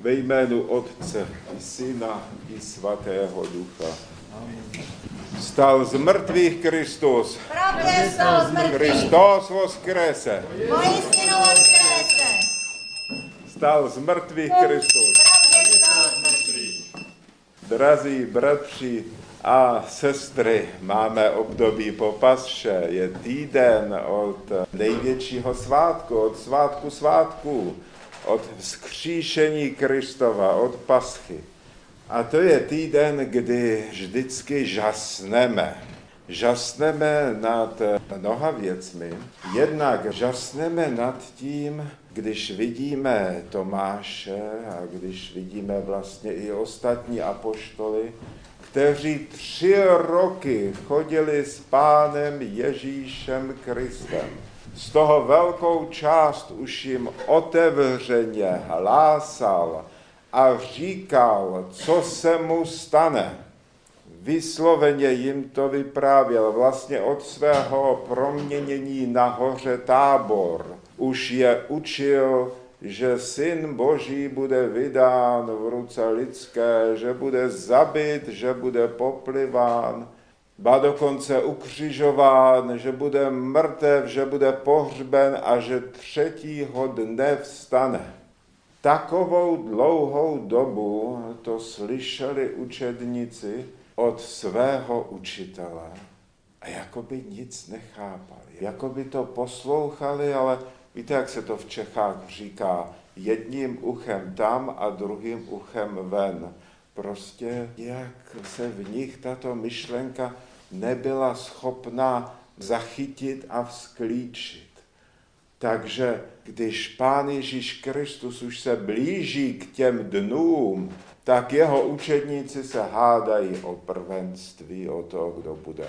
Ve jménu Otce i Syna i Svatého Ducha. Stal z mrtvých Kristus. Z mrtvých. Kristus voskrese. Stal z mrtvých Kristus. Z mrtvých. Drazí bratři a sestry, máme období po pasše, je týden od největšího svátku, od svátku svátků, od vzkříšení Kristova, od paschy. A to je týden, kdy vždycky žasneme. Žasneme nad mnoha věcmi. Jednak žasneme nad tím, když vidíme Tomáše a když vidíme vlastně i ostatní apoštoly, kteří tři roky chodili s pánem Ježíšem Kristem. Z toho velkou část už jim otevřeně hlásal a říkal, co se mu stane. Vysloveně jim to vyprávěl vlastně od svého proměnění na hoře tábor. Už je učil, že syn Boží bude vydán v ruce lidské, že bude zabit, že bude popliván, ba dokonce ukřižován, že bude mrtev, že bude pohřben a že třetího dne vstane. Takovou dlouhou dobu to slyšeli učedníci od svého učitele a jako by nic nechápali. Jako by to poslouchali, ale víte, jak se to v Čechách říká, jedním uchem tam a druhým uchem ven. Prostě jak se v nich tato myšlenka nebyla schopná zachytit a vzklíčit. Takže když Pán Ježíš Kristus už se blíží k těm dnům, tak jeho učedníci se hádají o prvenství, o to, kdo bude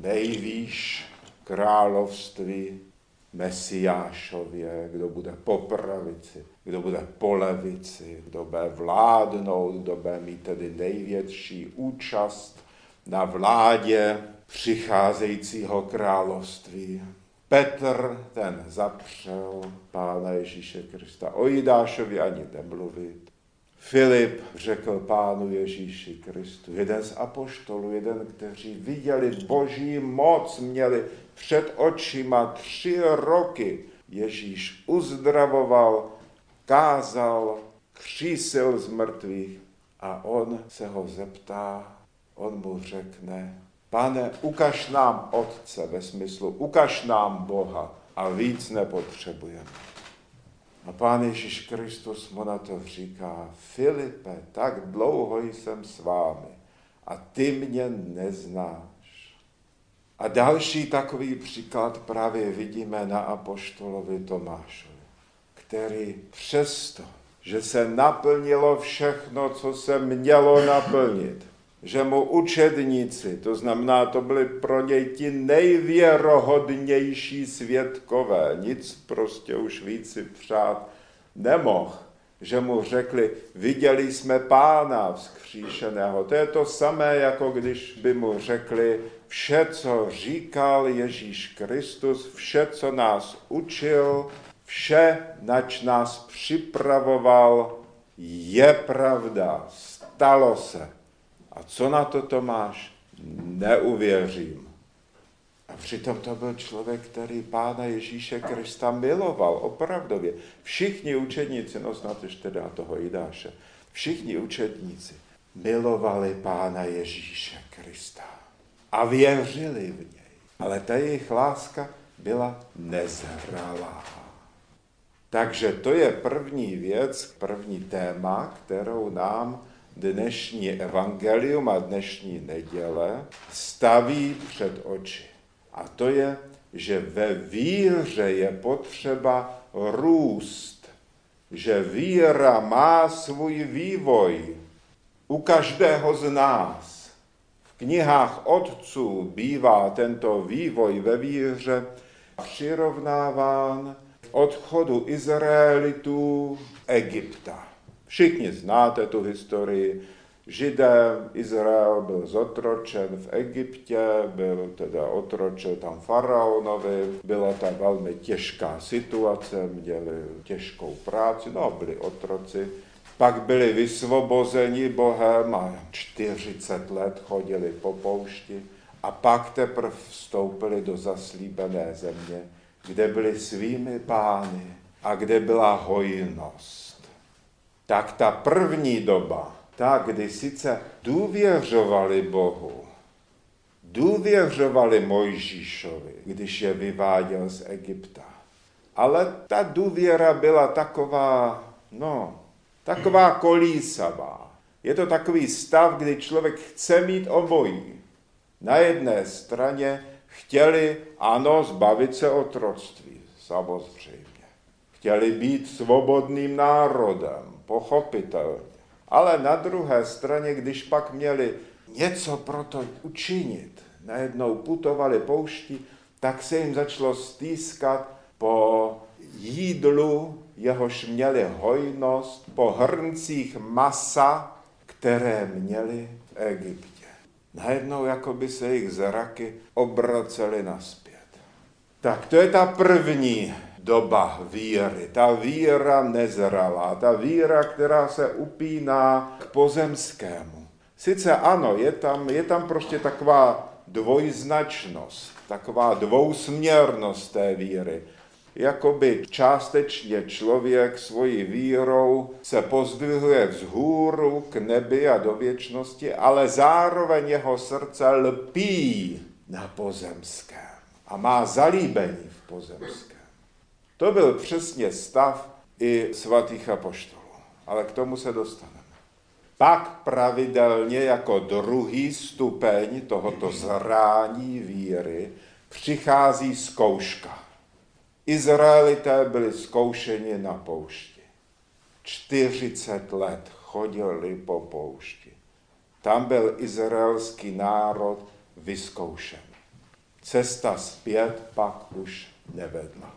nejvýš království Mesiášově, kdo bude po pravici, kdo bude po levici, kdo bude vládnout, kdo bude mít tedy největší účast na vládě přicházejícího království. Petr ten zapřel pána Ježíše Krista. O Jidášovi ani nemluvit. Filip řekl pánu Ježíši Kristu, jeden z apoštolů, jeden, kteří viděli boží moc, měli před očima tři roky. Ježíš uzdravoval, kázal, křísil z mrtvých a on se ho zeptá, on mu řekne, pane, ukaž nám Otce ve smyslu, ukaž nám Boha a víc nepotřebujeme. A pán Ježíš Kristus mu na to říká, Filipe, tak dlouho jsem s vámi a ty mě neznáš. A další takový příklad právě vidíme na apoštolovi Tomášovi, který přesto, že se naplnilo všechno, co se mělo naplnit, že mu učedníci, to znamená, to byli pro něj ti nejvěrohodnější svědkové, nic prostě už víc si přát nemohl, že mu řekli, viděli jsme pána vzkříšeného. To je to samé, jako když by mu řekli, vše, co říkal Ježíš Kristus, vše, co nás učil, vše, nač nás připravoval, je pravda, stalo se. A co na to Tomáš? Neuvěřím. A přitom to byl člověk, který pána Ježíše Krista miloval, opravdově. Všichni učedníci, no snad ještě teda toho Jidáše, všichni učedníci milovali pána Ježíše Krista a věřili v něj. Ale ta jejich láska byla nezralá. Takže to je první věc, první téma, kterou nám dnešní evangelium a dnešní neděle staví před oči. A to je, že ve víře je potřeba růst, že víra má svůj vývoj u každého z nás. V knihách otců bývá tento vývoj ve víře přirovnáván odchodu Izraelitů Egypta. Všichni znáte tu historii. Židé, Izrael byl zotročen v Egyptě, byl teda otročen tam faraonovi, byla tam velmi těžká situace, měli těžkou práci, no byli otroci. pak byli vysvobozeni Bohem a 40 let chodili po poušti a pak teprve vstoupili do zaslíbené země, kde byli svými pány a kde byla hojnost. Tak ta první doba, ta, kdy sice důvěřovali Bohu, důvěřovali Mojžíšovi, když je vyváděl z Egypta. Ale ta důvěra byla taková, no, taková kolísavá. Je to takový stav, kdy člověk chce mít obojí. Na jedné straně chtěli, ano, zbavit se otroctví, samozřejmě. Chtěli být svobodným národem, pochopitelně. Ale na druhé straně, když pak měli něco pro to učinit, najednou putovali poušti, tak se jim začalo stýskat po jídlu, jehož měli hojnost, po hrncích masa, které měli v Egyptě. Najednou jako by se jejich zraky obracely naspět. Tak to je ta první doba víry. Ta víra nezralá, ta víra, která se upíná k pozemskému. Sice ano, je tam, je tam prostě taková dvojznačnost, taková dvousměrnost té víry. Jakoby částečně člověk svojí vírou se pozdvihuje vzhůru k nebi a do věčnosti, ale zároveň jeho srdce lpí na pozemském a má zalíbení v pozemském. To byl přesně stav i svatých apoštolů, ale k tomu se dostaneme. Pak pravidelně jako druhý stupeň tohoto zrání víry přichází zkouška. Izraelité byli zkoušeni na poušti. 40 let chodili po poušti. Tam byl izraelský národ vyzkoušen. Cesta zpět pak už nevedla.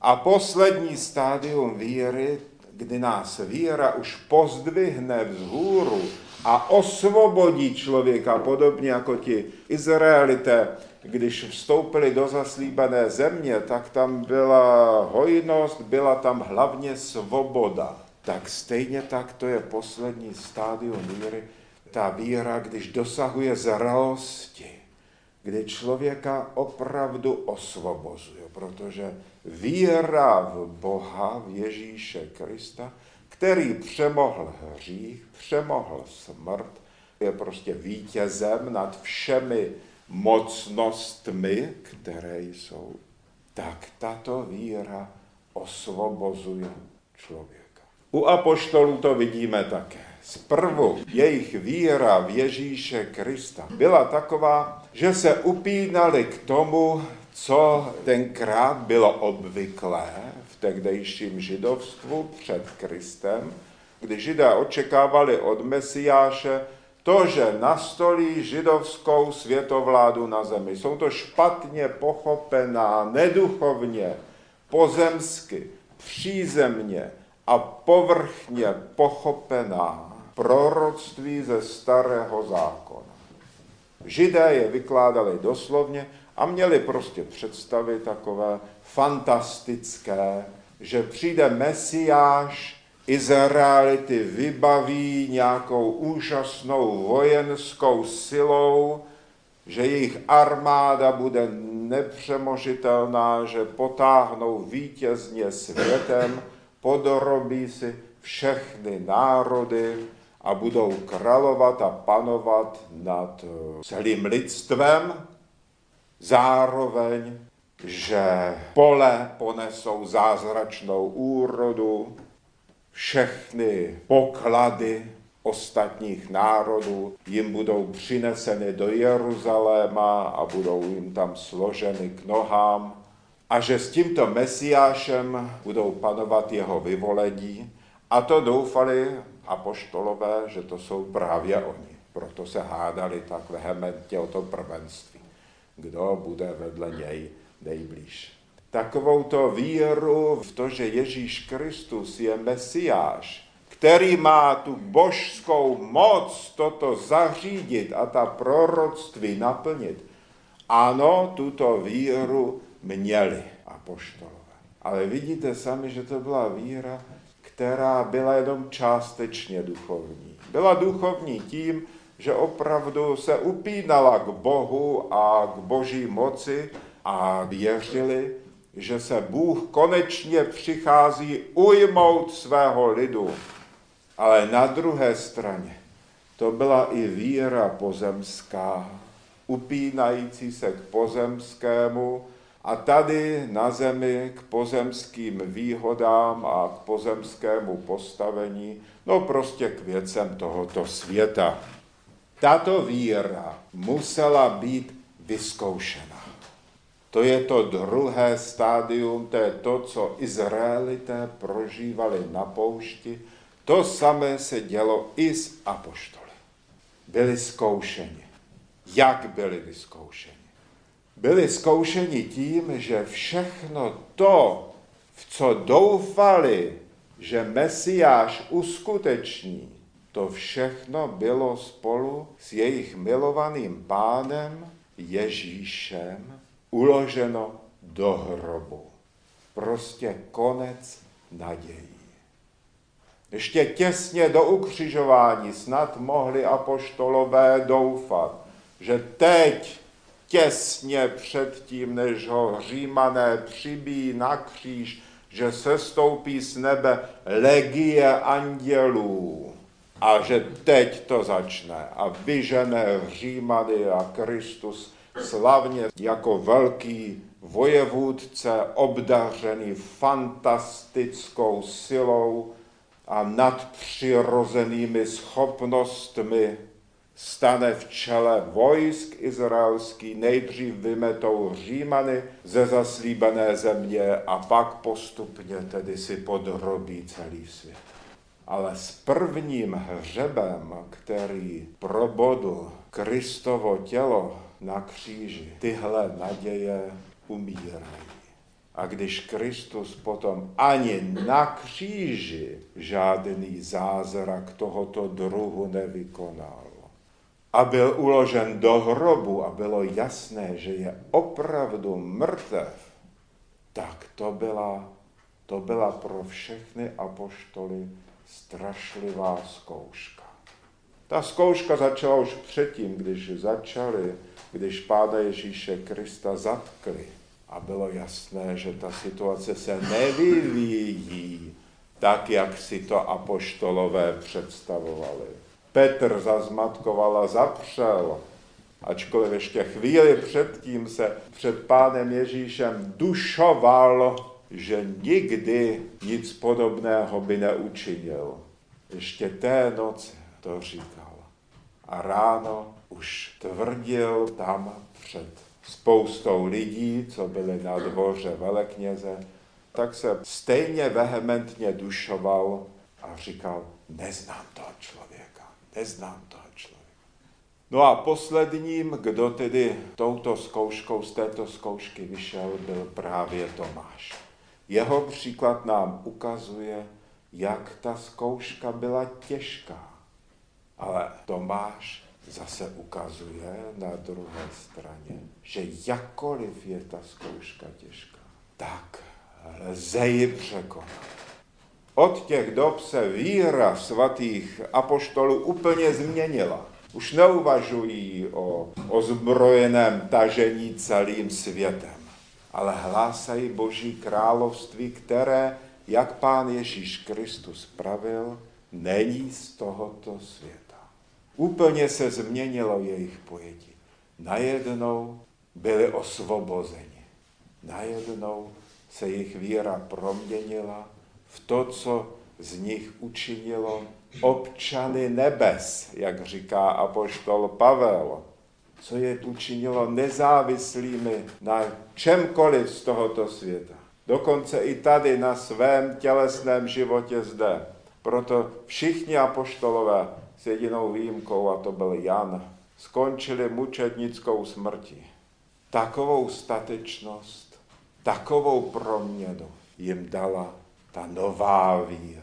A poslední stádium víry, kdy nás víra už pozdvihne vzhůru a osvobodí člověka, podobně jako ti Izraelité, když vstoupili do zaslíbené země, tak tam byla hojnost, byla tam hlavně svoboda. Tak stejně tak to je poslední stádium víry, ta víra, když dosahuje zralosti, kdy člověka opravdu osvobozuje, protože víra v Boha, v Ježíše Krista, který přemohl hřích, přemohl smrt, je prostě vítězem nad všemi mocnostmi, které jsou, tak tato víra osvobozuje člověka. U apoštolů to vidíme také. Zprvu jejich víra v Ježíše Krista byla taková, že se upínali k tomu, co tenkrát bylo obvyklé v tehdejším židovstvu před Kristem, kdy židé očekávali od Mesiáše to, že nastolí židovskou světovládu na zemi. Jsou to špatně pochopená, neduchovně, pozemsky, přízemně a povrchně pochopená proroctví ze starého zákona. Židé je vykládali doslovně a měli prostě představy takové fantastické, že přijde Mesiáš, Izraelity vybaví nějakou úžasnou vojenskou silou, že jejich armáda bude nepřemožitelná, že potáhnou vítězně světem, podrobí si všechny národy a budou královat a panovat nad celým lidstvem, zároveň, že pole ponesou zázračnou úrodu, všechny poklady ostatních národů jim budou přineseny do Jeruzaléma a budou jim tam složeny k nohám. A že s tímto mesiášem budou panovat jeho vyvolení a to doufali apoštolové, že to jsou právě oni. Proto se hádali tak vehementně o to prvenství. Kdo bude vedle něj nejblíž takovou to víru v to, že Ježíš Kristus je Mesiáš, který má tu božskou moc toto zařídit a ta proroctví naplnit. Ano, tuto víru měli apoštolové. Ale vidíte sami, že to byla víra, která byla jenom částečně duchovní. Byla duchovní tím, že opravdu se upínala k Bohu a k boží moci a věřili, že se Bůh konečně přichází ujmout svého lidu. Ale na druhé straně to byla i víra pozemská, upínající se k pozemskému a tady na zemi k pozemským výhodám a k pozemskému postavení, no prostě k věcem tohoto světa. Tato víra musela být vyzkoušena. To je to druhé stádium, to je to, co Izraelité prožívali na poušti. To samé se dělo i s apoštoly. Byli zkoušeni. Jak byli vyzkoušeni? Byli zkoušeni tím, že všechno to, v co doufali, že Mesiáš uskuteční, to všechno bylo spolu s jejich milovaným pánem Ježíšem uloženo do hrobu. Prostě konec nadějí. Ještě těsně do ukřižování snad mohli apoštolové doufat, že teď, těsně před tím, než ho římané přibíjí na kříž, že se stoupí z nebe legie andělů a že teď to začne. A vyžené Římany a Kristus slavně jako velký vojevůdce obdařený fantastickou silou a nadpřirozenými schopnostmi stane v čele vojsk izraelský, nejdřív vymetou Římany ze zaslíbené země a pak postupně tedy si podrobí celý svět. Ale s prvním hřebem, který probodl Kristovo tělo na kříži, tyhle naděje umírají. A když Kristus potom ani na kříži žádný zázrak tohoto druhu nevykonal, a byl uložen do hrobu a bylo jasné, že je opravdu mrtev, tak to byla, to byla pro všechny apoštoly strašlivá zkouška. Ta zkouška začala už předtím, když začali, když Pána Ježíše Krista zatkli a bylo jasné, že ta situace se nevyvíjí tak, jak si to apoštolové představovali. Petr zazmatkoval a zapřel, ačkoliv ještě chvíli předtím se před pánem Ježíšem dušoval, že nikdy nic podobného by neučinil. Ještě té noci to říkal. A ráno už tvrdil tam před spoustou lidí, co byli na dvoře velekněze, tak se stejně vehementně dušoval a říkal, neznám toho člověka, neznám toho člověka. No a posledním, kdo tedy touto zkouškou z této zkoušky vyšel, byl právě Tomáš. Jeho příklad nám ukazuje, jak ta zkouška byla těžká. Ale Tomáš zase ukazuje na druhé straně, že jakkoliv je ta zkouška těžká, tak lze ji překonat. Od těch dob se víra svatých apoštolů úplně změnila. Už neuvažují o ozbrojeném tažení celým světem, ale hlásají Boží království, které, jak pán Ježíš Kristus pravil, není z tohoto světa. Úplně se změnilo jejich pojetí. Najednou byli osvobozeni. Najednou se jejich víra proměnila v to, co z nich učinilo občany nebes, jak říká apoštol Pavel, co je učinilo nezávislými na čemkoliv z tohoto světa. Dokonce i tady na svém tělesném životě zde. Proto všichni apoštolové s jedinou výjimkou, a to byl Jan, skončili mučednickou smrti. Takovou statečnost, takovou proměnu jim dala ta nová víra.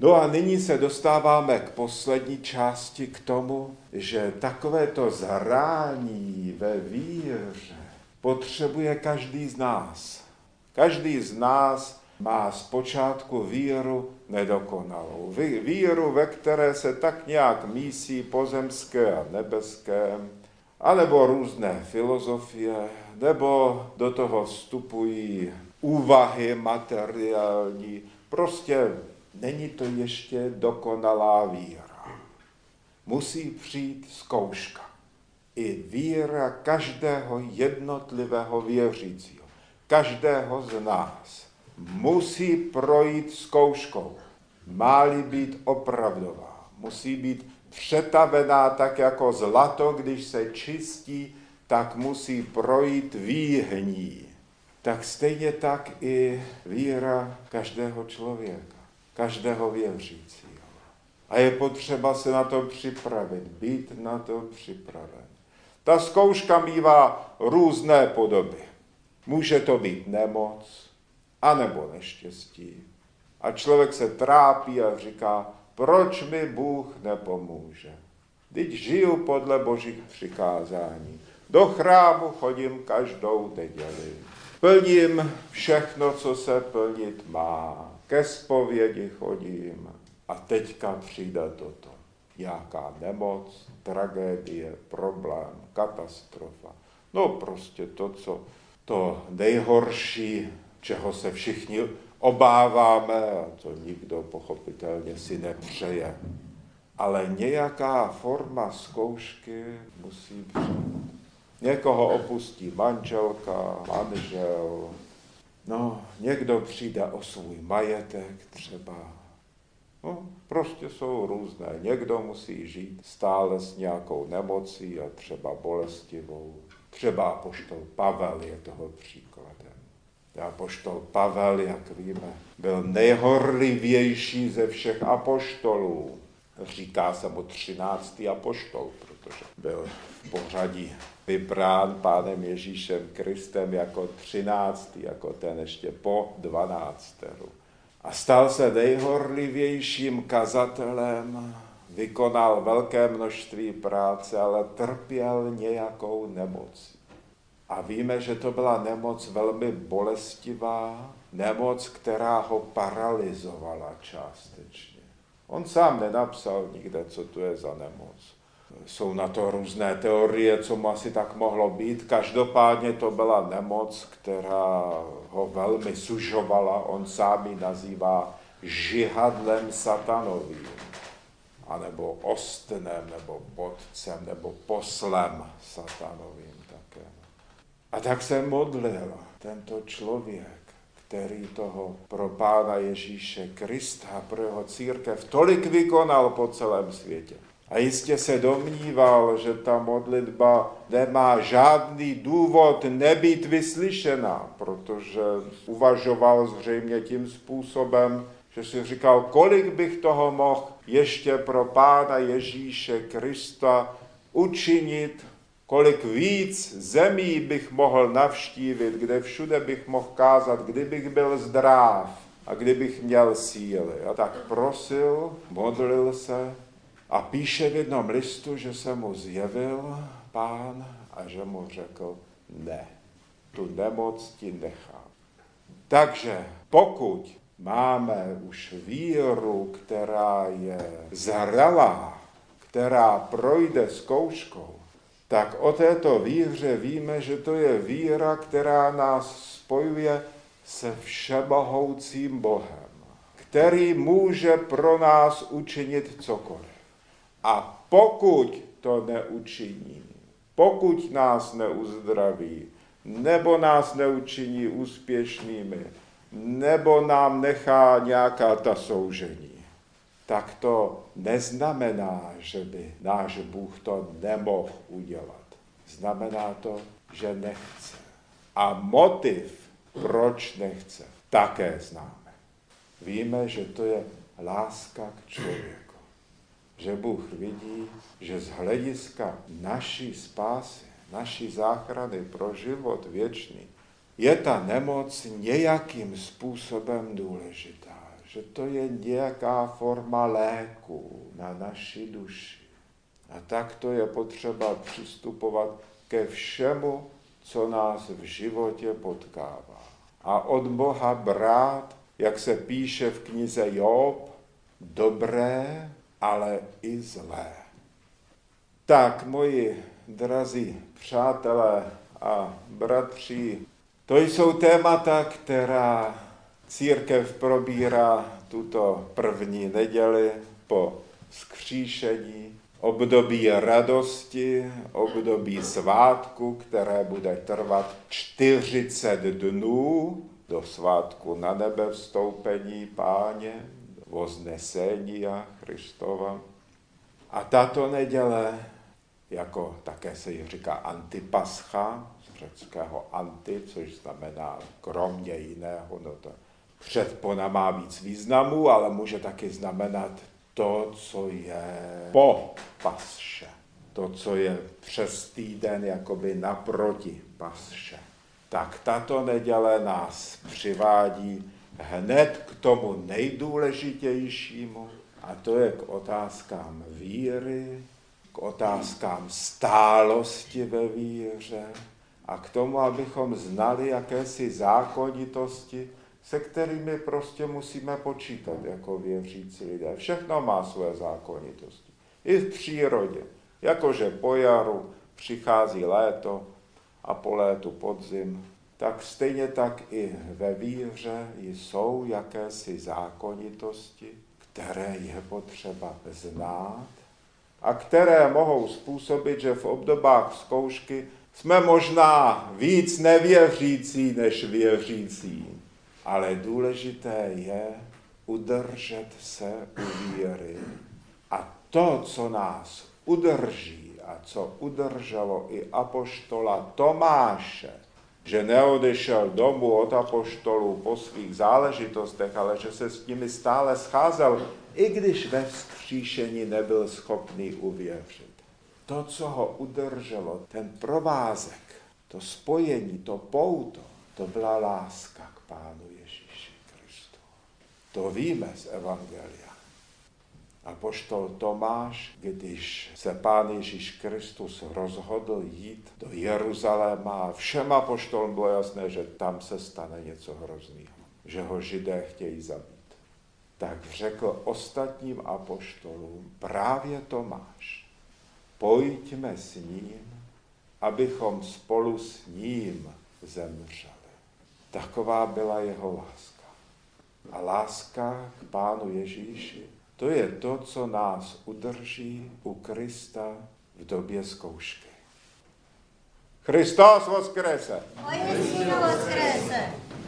No a nyní se dostáváme k poslední části, k tomu, že takovéto zrání ve víře potřebuje každý z nás. Každý z nás má zpočátku víru nedokonalou. Víru, ve které se tak nějak mísí pozemské a nebeské, anebo různé filozofie, nebo do toho vstupují úvahy materiální. Prostě není to ještě dokonalá víra. Musí přijít zkouška. I víra každého jednotlivého věřícího, každého z nás musí projít zkouškou. Má-li být opravdová, musí být přetavená tak jako zlato, když se čistí, tak musí projít výhní. Tak stejně tak i víra každého člověka, každého věřícího. A je potřeba se na to připravit, být na to připraven. Ta zkouška mývá různé podoby. Může to být nemoc, anebo neštěstí. A člověk se trápí a říká, proč mi Bůh nepomůže? Teď žiju podle božích přikázání. Do chrámu chodím každou neděli. Plním všechno, co se plnit má. Ke zpovědi chodím. A teďka přijde toto. Nějaká nemoc, tragédie, problém, katastrofa. No prostě to, co to nejhorší, čeho se všichni obáváme, a to nikdo pochopitelně si nepřeje. Ale nějaká forma zkoušky musí přijít. Někoho opustí manželka, manžel, no, někdo přijde o svůj majetek třeba. No, prostě jsou různé. Někdo musí žít stále s nějakou nemocí a třeba bolestivou. Třeba poštol Pavel je toho příkladem. Apoštol Pavel, jak víme, byl nejhorlivější ze všech apoštolů. Říká se mu třináctý apoštol, protože byl v pořadí vybrán pánem Ježíšem Kristem jako třináctý, jako ten ještě po dvanácteru. A stal se nejhorlivějším kazatelem, vykonal velké množství práce, ale trpěl nějakou nemocí. A víme, že to byla nemoc velmi bolestivá, nemoc, která ho paralizovala částečně. On sám nenapsal nikde, co to je za nemoc. Jsou na to různé teorie, co mu asi tak mohlo být. Každopádně to byla nemoc, která ho velmi sužovala. On sám ji nazývá žihadlem satanovým, anebo ostnem, nebo bodcem, nebo poslem satanovým také. A tak se modlil tento člověk, který toho pro Pána Ježíše Krista, pro jeho církev tolik vykonal po celém světě. A jistě se domníval, že ta modlitba nemá žádný důvod nebýt vyslyšena, protože uvažoval zřejmě tím způsobem, že si říkal, kolik bych toho mohl ještě pro Pána Ježíše Krista učinit, kolik víc zemí bych mohl navštívit, kde všude bych mohl kázat, kdybych byl zdrav a kdybych měl síly. A tak prosil, modlil se, a píše v jednom listu, že se mu zjevil pán a že mu řekl, ne, tu nemoc ti nechám. Takže pokud máme už víru, která je zralá, která projde zkouškou, tak o této víře víme, že to je víra, která nás spojuje se všemohoucím Bohem, který může pro nás učinit cokoliv. A pokud to neučiní, pokud nás neuzdraví, nebo nás neučiní úspěšnými, nebo nám nechá nějaká ta soužení, tak to neznamená, že by náš Bůh to nemohl udělat. Znamená to, že nechce. A motiv, proč nechce, také známe. Víme, že to je láska k člověku že Bůh vidí, že z hlediska naší spásy, naší záchrany pro život věčný, je ta nemoc nějakým způsobem důležitá. Že to je nějaká forma léku na naši duši. A tak to je potřeba přistupovat ke všemu, co nás v životě potkává. A od Boha brát jak se píše v knize Job, dobré, ale i zlé. Tak, moji drazí přátelé a bratři, to jsou témata, která církev probírá tuto první neděli po skříšení, období radosti, období svátku, které bude trvat 40 dnů do svátku na nebe vstoupení páně, voznesení a Kristova. A tato neděle, jako také se jí říká antipascha, z řeckého anti, což znamená kromě jiného, no to předpona má víc významů, ale může taky znamenat to, co je po pasše. To, co je přes týden jakoby naproti pasše. Tak tato neděle nás přivádí hned k tomu nejdůležitějšímu, a to je k otázkám víry, k otázkám stálosti ve víře a k tomu, abychom znali jakési zákonitosti, se kterými prostě musíme počítat jako věřící lidé. Všechno má své zákonitosti. I v přírodě. Jakože po jaru přichází léto a po létu podzim, tak stejně tak i ve víře jsou jakési zákonitosti, které je potřeba znát a které mohou způsobit, že v obdobách zkoušky jsme možná víc nevěřící než věřící. Ale důležité je udržet se u víry. A to, co nás udrží a co udrželo i apoštola Tomáše, že neodešel domů od apoštolů po svých záležitostech, ale že se s nimi stále scházel, i když ve vzkříšení nebyl schopný uvěřit. To, co ho udrželo, ten provázek, to spojení, to pouto, to byla láska k Pánu Ježíši Kristu. To víme z Evangelia. A poštol Tomáš, když se Pán Ježíš Kristus rozhodl jít do Jeruzaléma, všem apoštolům bylo jasné, že tam se stane něco hrozného, že ho židé chtějí zabít. Tak řekl ostatním apoštolům právě Tomáš, pojďme s ním, abychom spolu s ním zemřeli. Taková byla jeho láska. A láska k Pánu Ježíši to je to, co nás udrží u Krista v době zkoušky. Christos voskrése. Oj, voskrése.